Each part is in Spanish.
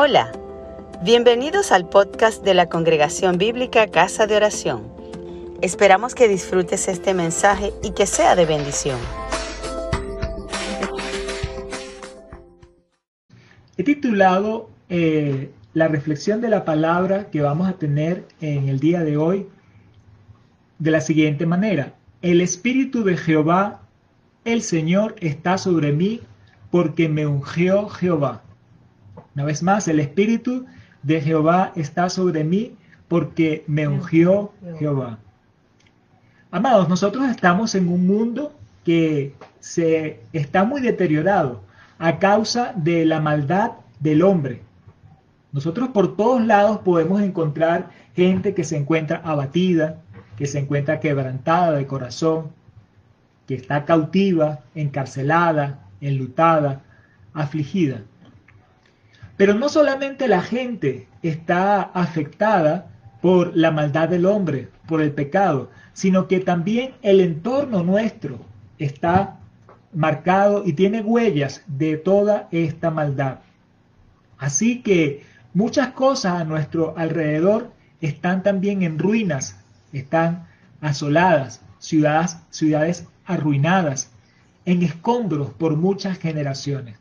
Hola, bienvenidos al podcast de la Congregación Bíblica Casa de Oración. Esperamos que disfrutes este mensaje y que sea de bendición. He titulado eh, la reflexión de la palabra que vamos a tener en el día de hoy de la siguiente manera. El Espíritu de Jehová, el Señor, está sobre mí porque me ungió Jehová. Una vez más, el Espíritu de Jehová está sobre mí porque me ungió Jehová. Amados, nosotros estamos en un mundo que se está muy deteriorado a causa de la maldad del hombre. Nosotros por todos lados podemos encontrar gente que se encuentra abatida, que se encuentra quebrantada de corazón, que está cautiva, encarcelada, enlutada, afligida. Pero no solamente la gente está afectada por la maldad del hombre, por el pecado, sino que también el entorno nuestro está marcado y tiene huellas de toda esta maldad. Así que muchas cosas a nuestro alrededor están también en ruinas, están asoladas, ciudades, ciudades arruinadas, en escombros por muchas generaciones.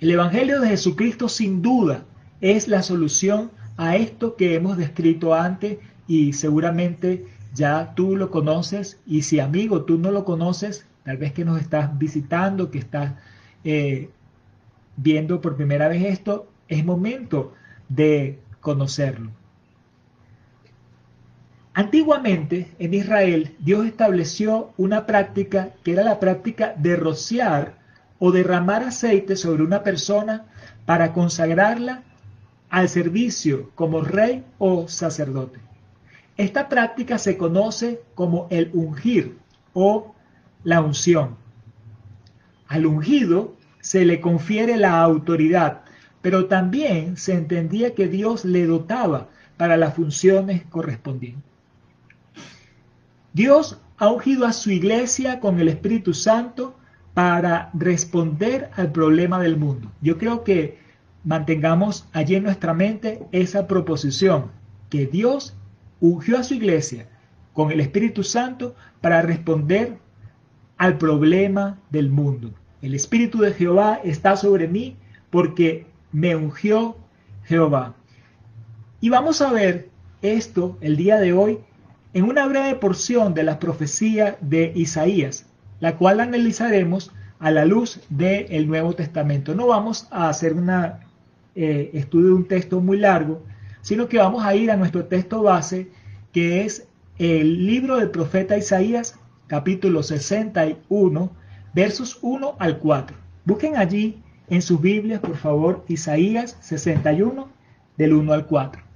El Evangelio de Jesucristo sin duda es la solución a esto que hemos descrito antes y seguramente ya tú lo conoces y si amigo tú no lo conoces, tal vez que nos estás visitando, que estás eh, viendo por primera vez esto, es momento de conocerlo. Antiguamente en Israel Dios estableció una práctica que era la práctica de rociar o derramar aceite sobre una persona para consagrarla al servicio como rey o sacerdote. Esta práctica se conoce como el ungir o la unción. Al ungido se le confiere la autoridad, pero también se entendía que Dios le dotaba para las funciones correspondientes. Dios ha ungido a su iglesia con el Espíritu Santo para responder al problema del mundo. Yo creo que mantengamos allí en nuestra mente esa proposición, que Dios ungió a su iglesia con el Espíritu Santo para responder al problema del mundo. El Espíritu de Jehová está sobre mí porque me ungió Jehová. Y vamos a ver esto el día de hoy en una breve porción de la profecía de Isaías, la cual analizaremos a la luz del Nuevo Testamento. No vamos a hacer un eh, estudio de un texto muy largo, sino que vamos a ir a nuestro texto base, que es el libro del profeta Isaías, capítulo 61, versos 1 al 4. Busquen allí en sus Biblias, por favor, Isaías 61, del 1 al 4.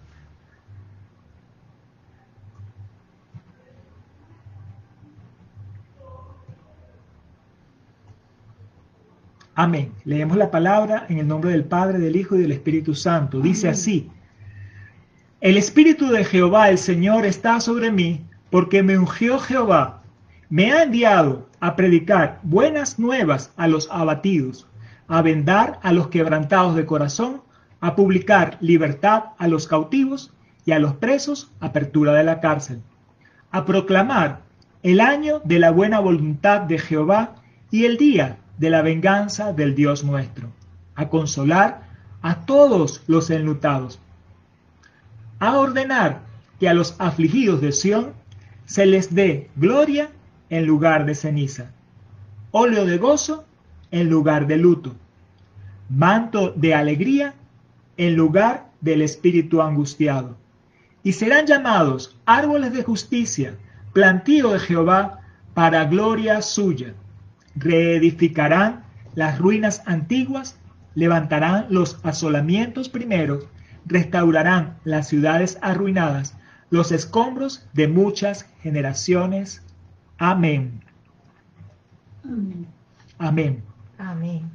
Amén. Leemos la palabra en el nombre del Padre, del Hijo y del Espíritu Santo. Dice así, el Espíritu de Jehová, el Señor, está sobre mí, porque me ungió Jehová. Me ha enviado a predicar buenas nuevas a los abatidos, a vendar a los quebrantados de corazón, a publicar libertad a los cautivos y a los presos apertura de la cárcel, a proclamar el año de la buena voluntad de Jehová y el día de la venganza del Dios nuestro, a consolar a todos los enlutados, a ordenar que a los afligidos de Sión se les dé gloria en lugar de ceniza, óleo de gozo en lugar de luto, manto de alegría en lugar del espíritu angustiado. Y serán llamados árboles de justicia, plantío de Jehová para gloria suya reedificarán las ruinas antiguas, levantarán los asolamientos primeros, restaurarán las ciudades arruinadas, los escombros de muchas generaciones. Amén. Amén. Amén.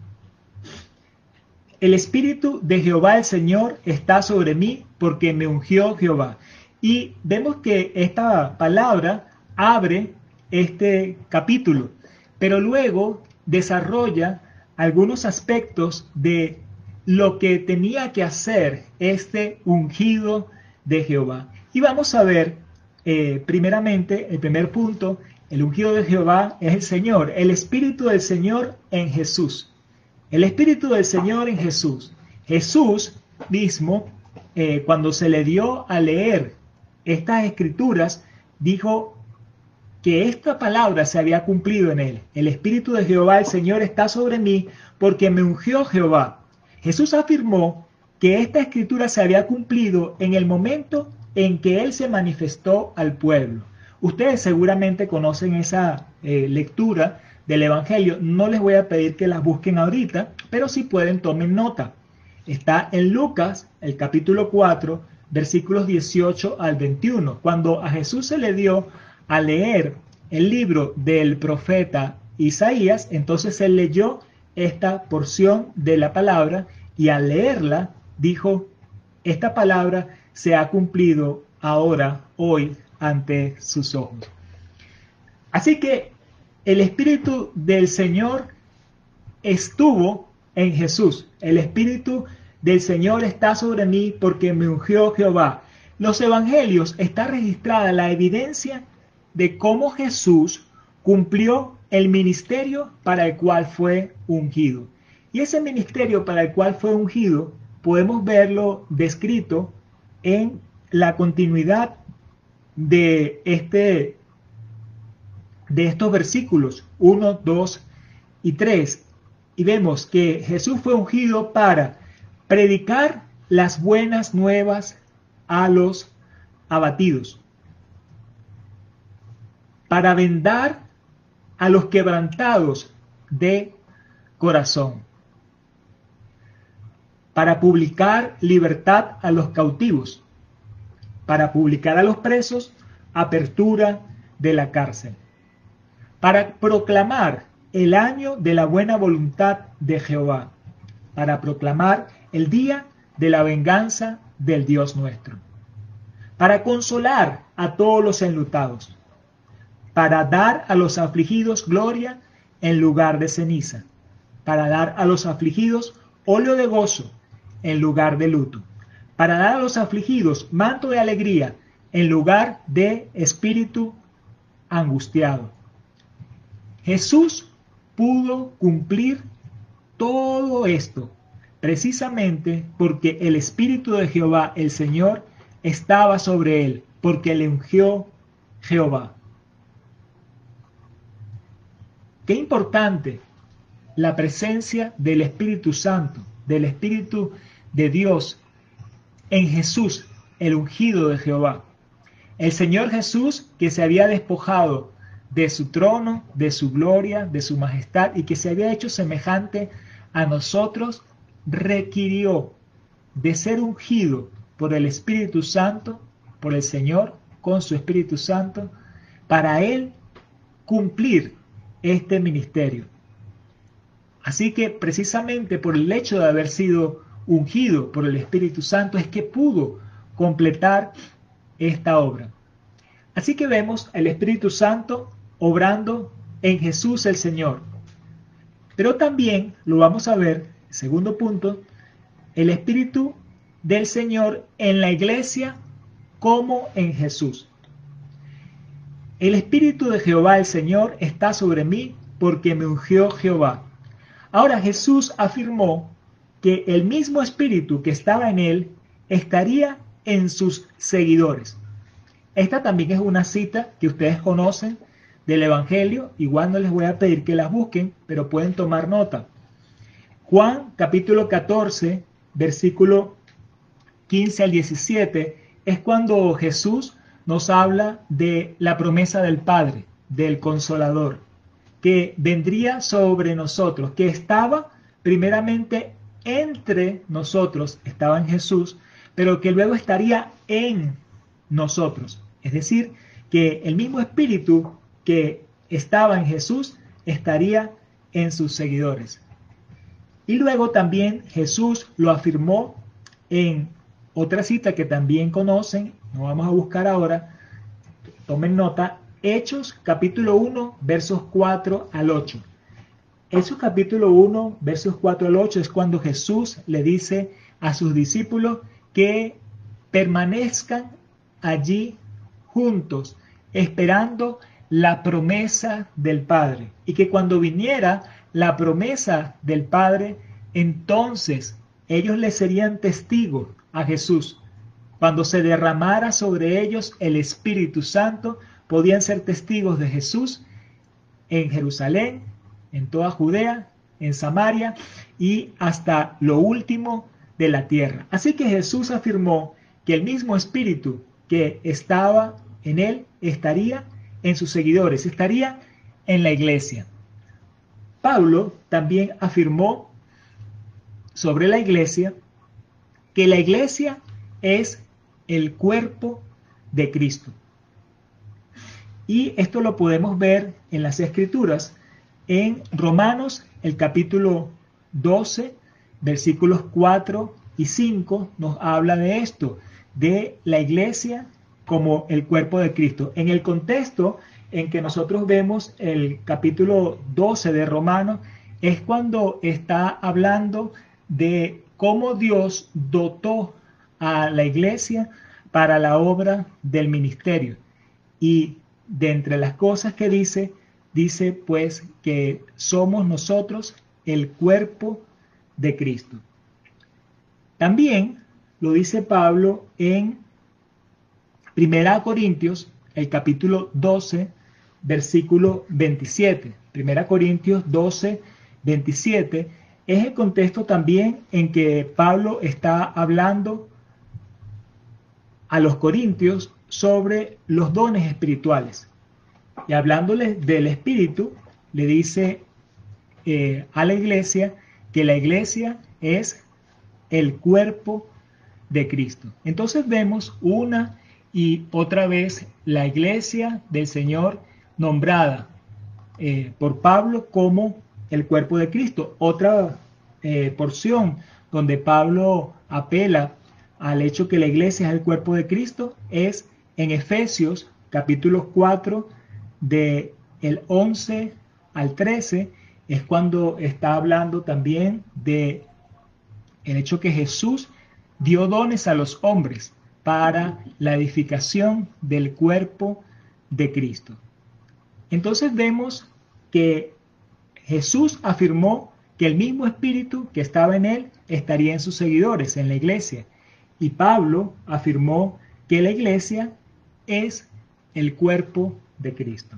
El Espíritu de Jehová el Señor está sobre mí porque me ungió Jehová. Y vemos que esta palabra abre este capítulo pero luego desarrolla algunos aspectos de lo que tenía que hacer este ungido de Jehová. Y vamos a ver, eh, primeramente, el primer punto, el ungido de Jehová es el Señor, el Espíritu del Señor en Jesús. El Espíritu del Señor en Jesús. Jesús mismo, eh, cuando se le dio a leer estas escrituras, dijo que esta palabra se había cumplido en él. El Espíritu de Jehová, el Señor, está sobre mí porque me ungió Jehová. Jesús afirmó que esta escritura se había cumplido en el momento en que Él se manifestó al pueblo. Ustedes seguramente conocen esa eh, lectura del Evangelio. No les voy a pedir que las busquen ahorita, pero si pueden tomen nota. Está en Lucas, el capítulo 4, versículos 18 al 21. Cuando a Jesús se le dio a leer el libro del profeta Isaías, entonces él leyó esta porción de la palabra y al leerla dijo, esta palabra se ha cumplido ahora, hoy, ante sus ojos. Así que el Espíritu del Señor estuvo en Jesús. El Espíritu del Señor está sobre mí porque me ungió Jehová. Los evangelios está registrada la evidencia de cómo Jesús cumplió el ministerio para el cual fue ungido. Y ese ministerio para el cual fue ungido podemos verlo descrito en la continuidad de, este, de estos versículos 1, 2 y 3. Y vemos que Jesús fue ungido para predicar las buenas nuevas a los abatidos, para vendar a los quebrantados de corazón, para publicar libertad a los cautivos, para publicar a los presos apertura de la cárcel, para proclamar el año de la buena voluntad de Jehová, para proclamar el día de la venganza del Dios nuestro, para consolar a todos los enlutados, para dar a los afligidos gloria en lugar de ceniza, para dar a los afligidos óleo de gozo en lugar de luto, para dar a los afligidos manto de alegría en lugar de espíritu angustiado. Jesús pudo cumplir todo esto precisamente porque el Espíritu de Jehová, el Señor, estaba sobre él, porque le ungió Jehová. Qué importante la presencia del Espíritu Santo, del Espíritu de Dios en Jesús, el ungido de Jehová. El Señor Jesús que se había despojado de su trono, de su gloria, de su majestad y que se había hecho semejante a nosotros, requirió de ser ungido por el Espíritu Santo, por el Señor, con su Espíritu Santo, para él cumplir este ministerio. Así que precisamente por el hecho de haber sido ungido por el Espíritu Santo es que pudo completar esta obra. Así que vemos el Espíritu Santo obrando en Jesús el Señor. Pero también lo vamos a ver, segundo punto, el Espíritu del Señor en la iglesia como en Jesús. El Espíritu de Jehová el Señor está sobre mí porque me ungió Jehová. Ahora Jesús afirmó que el mismo Espíritu que estaba en él estaría en sus seguidores. Esta también es una cita que ustedes conocen del Evangelio. Igual no les voy a pedir que las busquen, pero pueden tomar nota. Juan capítulo 14, versículo 15 al 17, es cuando Jesús nos habla de la promesa del Padre, del Consolador, que vendría sobre nosotros, que estaba primeramente entre nosotros, estaba en Jesús, pero que luego estaría en nosotros. Es decir, que el mismo espíritu que estaba en Jesús estaría en sus seguidores. Y luego también Jesús lo afirmó en otra cita que también conocen, no vamos a buscar ahora, tomen nota, Hechos capítulo 1 versos 4 al 8. Hechos capítulo 1, versos 4 al 8 es cuando Jesús le dice a sus discípulos que permanezcan allí juntos, esperando la promesa del Padre. Y que cuando viniera la promesa del Padre, entonces ellos le serían testigos a Jesús. Cuando se derramara sobre ellos el Espíritu Santo, podían ser testigos de Jesús en Jerusalén, en toda Judea, en Samaria y hasta lo último de la tierra. Así que Jesús afirmó que el mismo Espíritu que estaba en él estaría en sus seguidores, estaría en la iglesia. Pablo también afirmó sobre la iglesia que la iglesia es el cuerpo de Cristo. Y esto lo podemos ver en las escrituras, en Romanos el capítulo 12, versículos 4 y 5 nos habla de esto, de la iglesia como el cuerpo de Cristo. En el contexto en que nosotros vemos el capítulo 12 de Romanos, es cuando está hablando de cómo Dios dotó a la iglesia para la obra del ministerio. Y de entre las cosas que dice, dice pues que somos nosotros el cuerpo de Cristo. También lo dice Pablo en Primera Corintios, el capítulo 12, versículo 27. Primera Corintios 12, 27 es el contexto también en que Pablo está hablando a los corintios sobre los dones espirituales. Y hablándoles del espíritu, le dice eh, a la iglesia que la iglesia es el cuerpo de Cristo. Entonces vemos una y otra vez la iglesia del Señor nombrada eh, por Pablo como el cuerpo de Cristo. Otra eh, porción donde Pablo apela al hecho que la iglesia es el cuerpo de Cristo es en Efesios capítulo 4 de el 11 al 13 es cuando está hablando también de el hecho que Jesús dio dones a los hombres para la edificación del cuerpo de Cristo. Entonces vemos que Jesús afirmó que el mismo espíritu que estaba en él estaría en sus seguidores, en la iglesia. Y Pablo afirmó que la iglesia es el cuerpo de Cristo.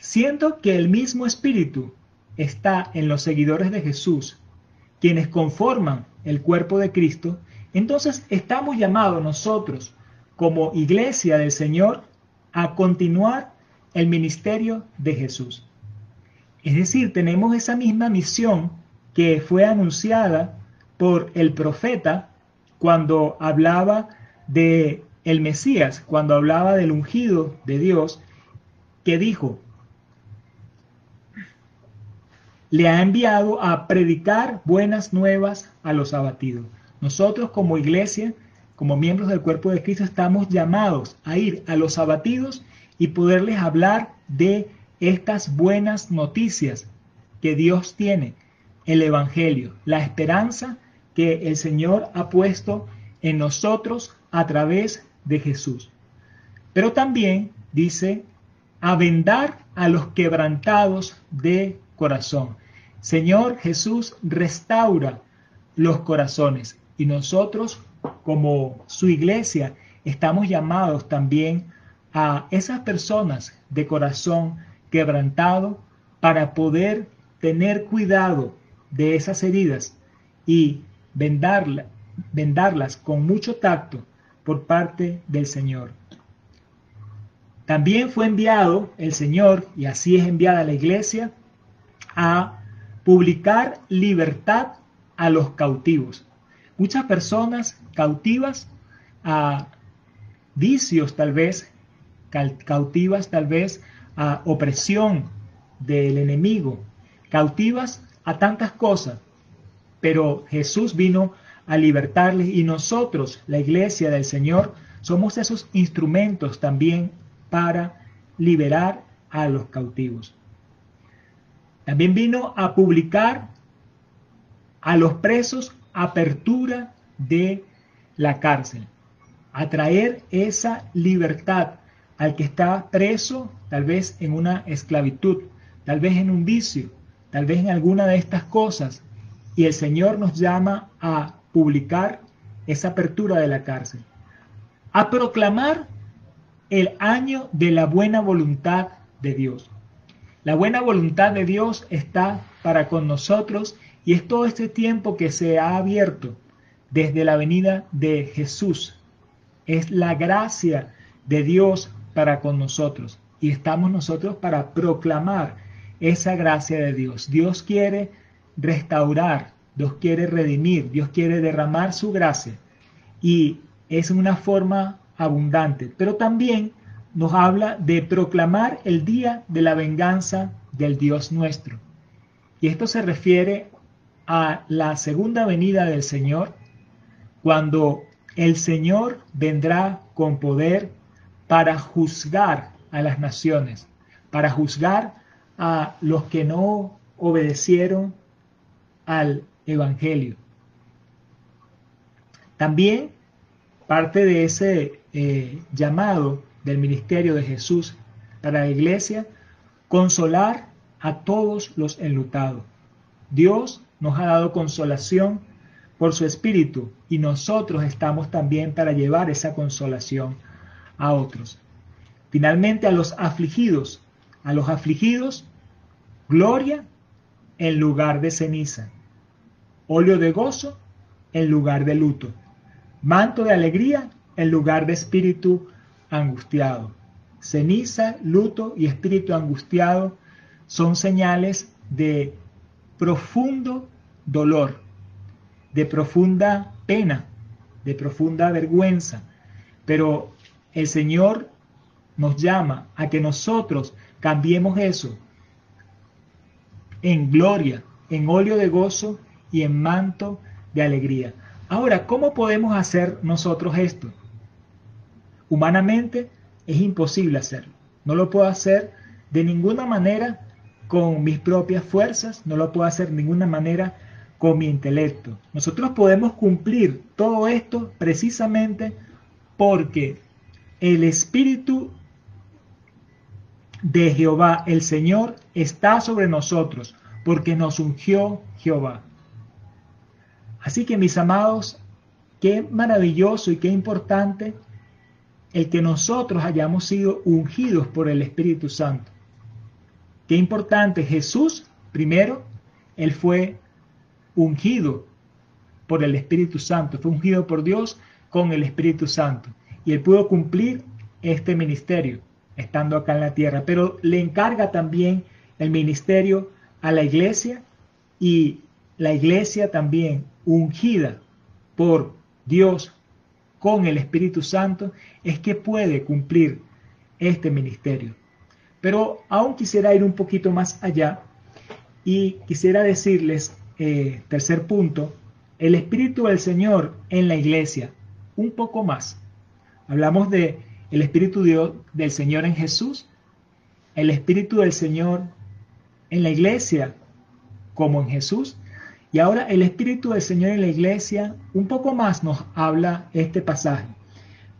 Siendo que el mismo espíritu está en los seguidores de Jesús, quienes conforman el cuerpo de Cristo, entonces estamos llamados nosotros como iglesia del Señor a continuar el ministerio de Jesús. Es decir, tenemos esa misma misión que fue anunciada por el profeta cuando hablaba de el Mesías, cuando hablaba del ungido de Dios, que dijo, le ha enviado a predicar buenas nuevas a los abatidos. Nosotros como iglesia, como miembros del cuerpo de Cristo, estamos llamados a ir a los abatidos y poderles hablar de estas buenas noticias que Dios tiene, el Evangelio, la esperanza que el Señor ha puesto en nosotros a través de Jesús. Pero también dice, a vendar a los quebrantados de corazón. Señor Jesús, restaura los corazones y nosotros como su iglesia estamos llamados también a esas personas de corazón quebrantado para poder tener cuidado de esas heridas y vendarlas con mucho tacto por parte del Señor. También fue enviado el Señor, y así es enviada la iglesia, a publicar libertad a los cautivos. Muchas personas cautivas a vicios tal vez, cautivas tal vez a opresión del enemigo, cautivas a tantas cosas, pero Jesús vino a libertarles y nosotros, la iglesia del Señor, somos esos instrumentos también para liberar a los cautivos. También vino a publicar a los presos apertura de la cárcel, a traer esa libertad al que está preso, tal vez en una esclavitud, tal vez en un vicio, tal vez en alguna de estas cosas. Y el Señor nos llama a publicar esa apertura de la cárcel, a proclamar el año de la buena voluntad de Dios. La buena voluntad de Dios está para con nosotros y es todo este tiempo que se ha abierto desde la venida de Jesús. Es la gracia de Dios para con nosotros y estamos nosotros para proclamar esa gracia de Dios. Dios quiere restaurar, Dios quiere redimir, Dios quiere derramar su gracia y es una forma abundante, pero también nos habla de proclamar el día de la venganza del Dios nuestro. Y esto se refiere a la segunda venida del Señor, cuando el Señor vendrá con poder para juzgar a las naciones, para juzgar a los que no obedecieron al Evangelio. También parte de ese eh, llamado del ministerio de Jesús para la iglesia, consolar a todos los enlutados. Dios nos ha dado consolación por su Espíritu y nosotros estamos también para llevar esa consolación a otros. Finalmente a los afligidos, a los afligidos, gloria en lugar de ceniza, óleo de gozo en lugar de luto, manto de alegría en lugar de espíritu angustiado. Ceniza, luto y espíritu angustiado son señales de profundo dolor, de profunda pena, de profunda vergüenza. Pero el Señor nos llama a que nosotros cambiemos eso en gloria, en óleo de gozo y en manto de alegría. Ahora, ¿cómo podemos hacer nosotros esto? Humanamente es imposible hacerlo. No lo puedo hacer de ninguna manera con mis propias fuerzas, no lo puedo hacer de ninguna manera con mi intelecto. Nosotros podemos cumplir todo esto precisamente porque el Espíritu de Jehová, el Señor, está sobre nosotros, porque nos ungió Jehová. Así que mis amados, qué maravilloso y qué importante el que nosotros hayamos sido ungidos por el Espíritu Santo. Qué importante, Jesús, primero, Él fue ungido por el Espíritu Santo, fue ungido por Dios con el Espíritu Santo. Y Él pudo cumplir este ministerio estando acá en la tierra, pero le encarga también el ministerio a la iglesia y la iglesia también ungida por Dios con el Espíritu Santo es que puede cumplir este ministerio. Pero aún quisiera ir un poquito más allá y quisiera decirles, eh, tercer punto, el Espíritu del Señor en la iglesia, un poco más. Hablamos de el Espíritu Dios del Señor en Jesús, el Espíritu del Señor en la iglesia como en Jesús, y ahora el Espíritu del Señor en la iglesia, un poco más nos habla este pasaje.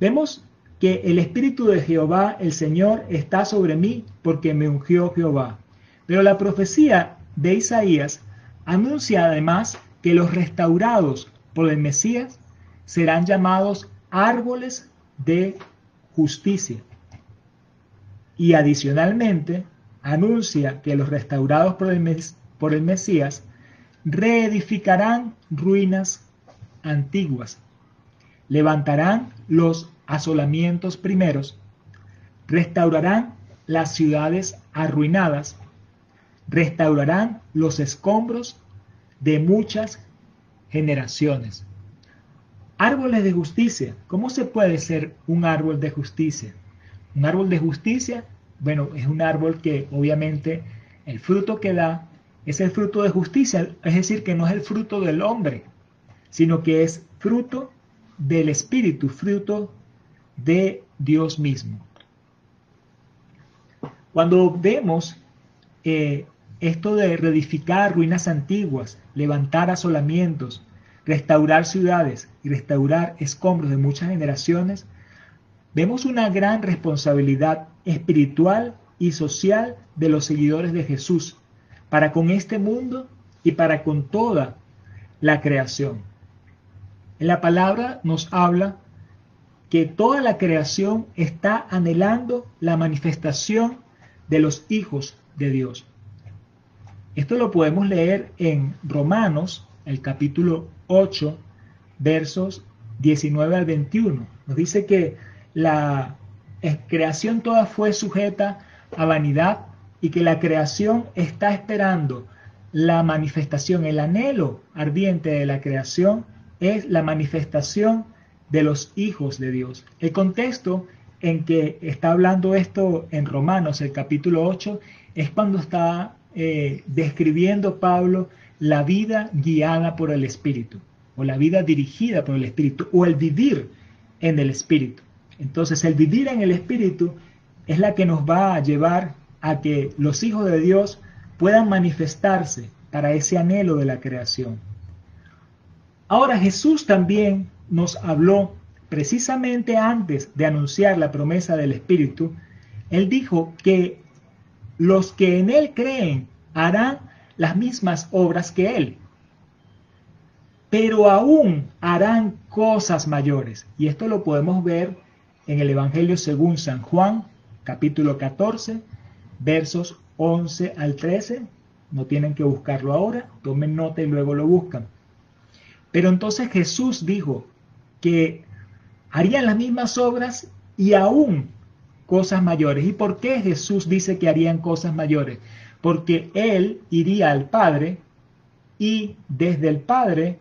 Vemos que el Espíritu de Jehová, el Señor, está sobre mí porque me ungió Jehová. Pero la profecía de Isaías anuncia además que los restaurados por el Mesías serán llamados árboles de justicia. Y adicionalmente anuncia que los restaurados por el, por el Mesías reedificarán ruinas antiguas, levantarán los asolamientos primeros, restaurarán las ciudades arruinadas, restaurarán los escombros de muchas generaciones. Árboles de justicia. ¿Cómo se puede ser un árbol de justicia? Un árbol de justicia, bueno, es un árbol que obviamente el fruto que da es el fruto de justicia, es decir, que no es el fruto del hombre, sino que es fruto del Espíritu, fruto de Dios mismo. Cuando vemos eh, esto de reedificar ruinas antiguas, levantar asolamientos, restaurar ciudades y restaurar escombros de muchas generaciones, vemos una gran responsabilidad espiritual y social de los seguidores de Jesús para con este mundo y para con toda la creación. En la palabra nos habla que toda la creación está anhelando la manifestación de los hijos de Dios. Esto lo podemos leer en Romanos, el capítulo 8, versos 19 al 21. Nos dice que la creación toda fue sujeta a vanidad y que la creación está esperando la manifestación, el anhelo ardiente de la creación es la manifestación de los hijos de Dios. El contexto en que está hablando esto en Romanos, el capítulo 8, es cuando está eh, describiendo Pablo la vida guiada por el Espíritu, o la vida dirigida por el Espíritu, o el vivir en el Espíritu. Entonces, el vivir en el Espíritu es la que nos va a llevar a que los hijos de Dios puedan manifestarse para ese anhelo de la creación. Ahora Jesús también nos habló precisamente antes de anunciar la promesa del Espíritu, Él dijo que los que en Él creen harán las mismas obras que Él, pero aún harán cosas mayores. Y esto lo podemos ver en el Evangelio según San Juan, capítulo 14, versos 11 al 13. No tienen que buscarlo ahora, tomen nota y luego lo buscan. Pero entonces Jesús dijo, que harían las mismas obras y aún cosas mayores. ¿Y por qué Jesús dice que harían cosas mayores? Porque Él iría al Padre y desde el Padre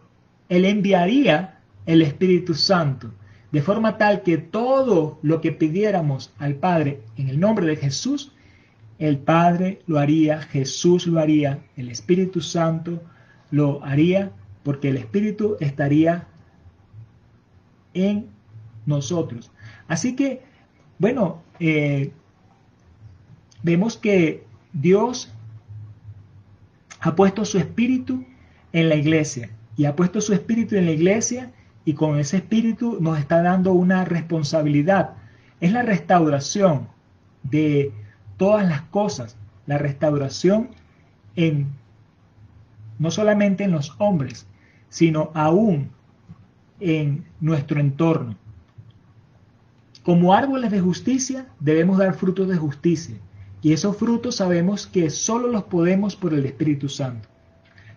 Él enviaría el Espíritu Santo, de forma tal que todo lo que pidiéramos al Padre en el nombre de Jesús, el Padre lo haría, Jesús lo haría, el Espíritu Santo lo haría, porque el Espíritu estaría en nosotros. Así que, bueno, eh, vemos que Dios ha puesto su espíritu en la iglesia y ha puesto su espíritu en la iglesia y con ese espíritu nos está dando una responsabilidad. Es la restauración de todas las cosas, la restauración en no solamente en los hombres, sino aún en nuestro entorno. Como árboles de justicia debemos dar frutos de justicia y esos frutos sabemos que solo los podemos por el Espíritu Santo.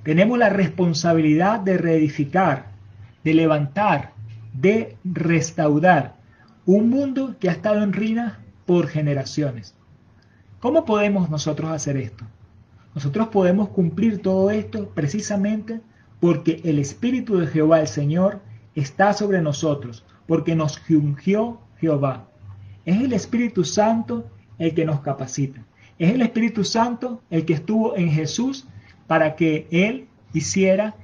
Tenemos la responsabilidad de reedificar, de levantar, de restaurar un mundo que ha estado en ruinas por generaciones. ¿Cómo podemos nosotros hacer esto? Nosotros podemos cumplir todo esto precisamente porque el Espíritu de Jehová el Señor está sobre nosotros, porque nos ungió Jehová. Es el Espíritu Santo el que nos capacita. Es el Espíritu Santo el que estuvo en Jesús para que Él hiciera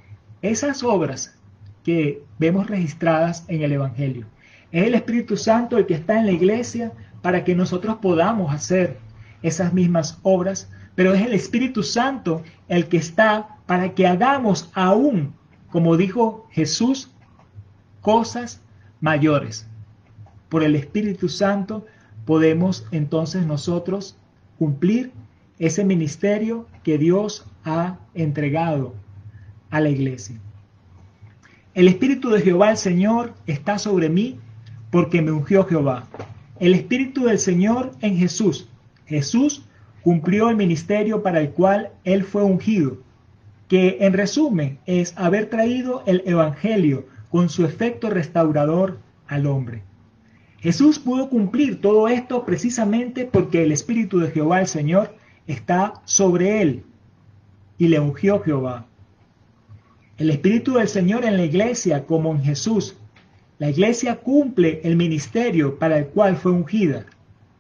esas obras que vemos registradas en el Evangelio. Es el Espíritu Santo el que está en la iglesia para que nosotros podamos hacer esas mismas obras, pero es el Espíritu Santo el que está para que hagamos aún, como dijo Jesús, cosas mayores. Por el Espíritu Santo podemos entonces nosotros cumplir ese ministerio que Dios ha entregado a la iglesia. El Espíritu de Jehová el Señor está sobre mí porque me ungió Jehová. El Espíritu del Señor en Jesús. Jesús cumplió el ministerio para el cual él fue ungido, que en resumen es haber traído el Evangelio con su efecto restaurador al hombre. Jesús pudo cumplir todo esto precisamente porque el Espíritu de Jehová el Señor está sobre él y le ungió Jehová. El Espíritu del Señor en la iglesia como en Jesús. La iglesia cumple el ministerio para el cual fue ungida,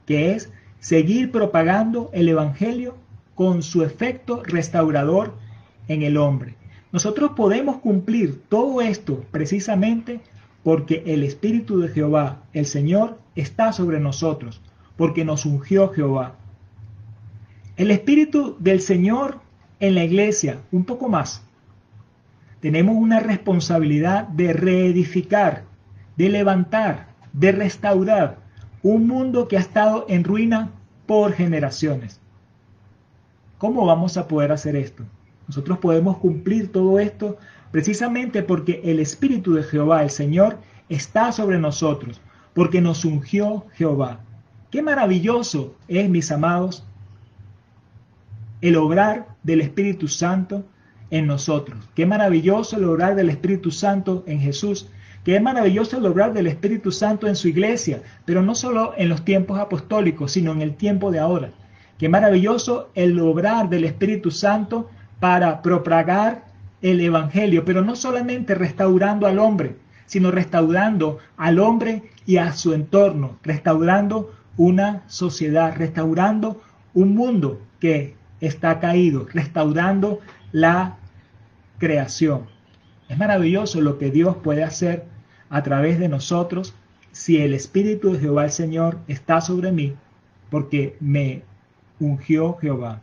que es seguir propagando el Evangelio con su efecto restaurador en el hombre. Nosotros podemos cumplir todo esto precisamente porque el Espíritu de Jehová, el Señor, está sobre nosotros, porque nos ungió Jehová. El Espíritu del Señor en la iglesia, un poco más. Tenemos una responsabilidad de reedificar, de levantar, de restaurar un mundo que ha estado en ruina por generaciones. ¿Cómo vamos a poder hacer esto? Nosotros podemos cumplir todo esto precisamente porque el Espíritu de Jehová, el Señor, está sobre nosotros, porque nos ungió Jehová. Qué maravilloso es, mis amados, el obrar del Espíritu Santo en nosotros. Qué maravilloso el obrar del Espíritu Santo en Jesús. Qué maravilloso el obrar del Espíritu Santo en su iglesia, pero no solo en los tiempos apostólicos, sino en el tiempo de ahora. Qué maravilloso el obrar del Espíritu Santo para propagar el Evangelio, pero no solamente restaurando al hombre, sino restaurando al hombre y a su entorno, restaurando una sociedad, restaurando un mundo que está caído, restaurando la creación. Es maravilloso lo que Dios puede hacer a través de nosotros si el Espíritu de Jehová el Señor está sobre mí, porque me ungió Jehová.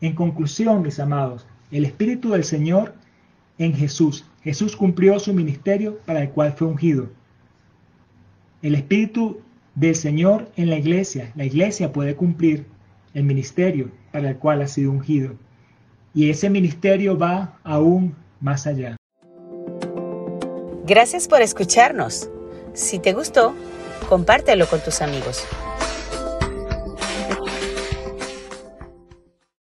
En conclusión, mis amados, el Espíritu del Señor en Jesús. Jesús cumplió su ministerio para el cual fue ungido. El Espíritu del Señor en la iglesia. La iglesia puede cumplir el ministerio para el cual ha sido ungido. Y ese ministerio va aún más allá. Gracias por escucharnos. Si te gustó, compártelo con tus amigos.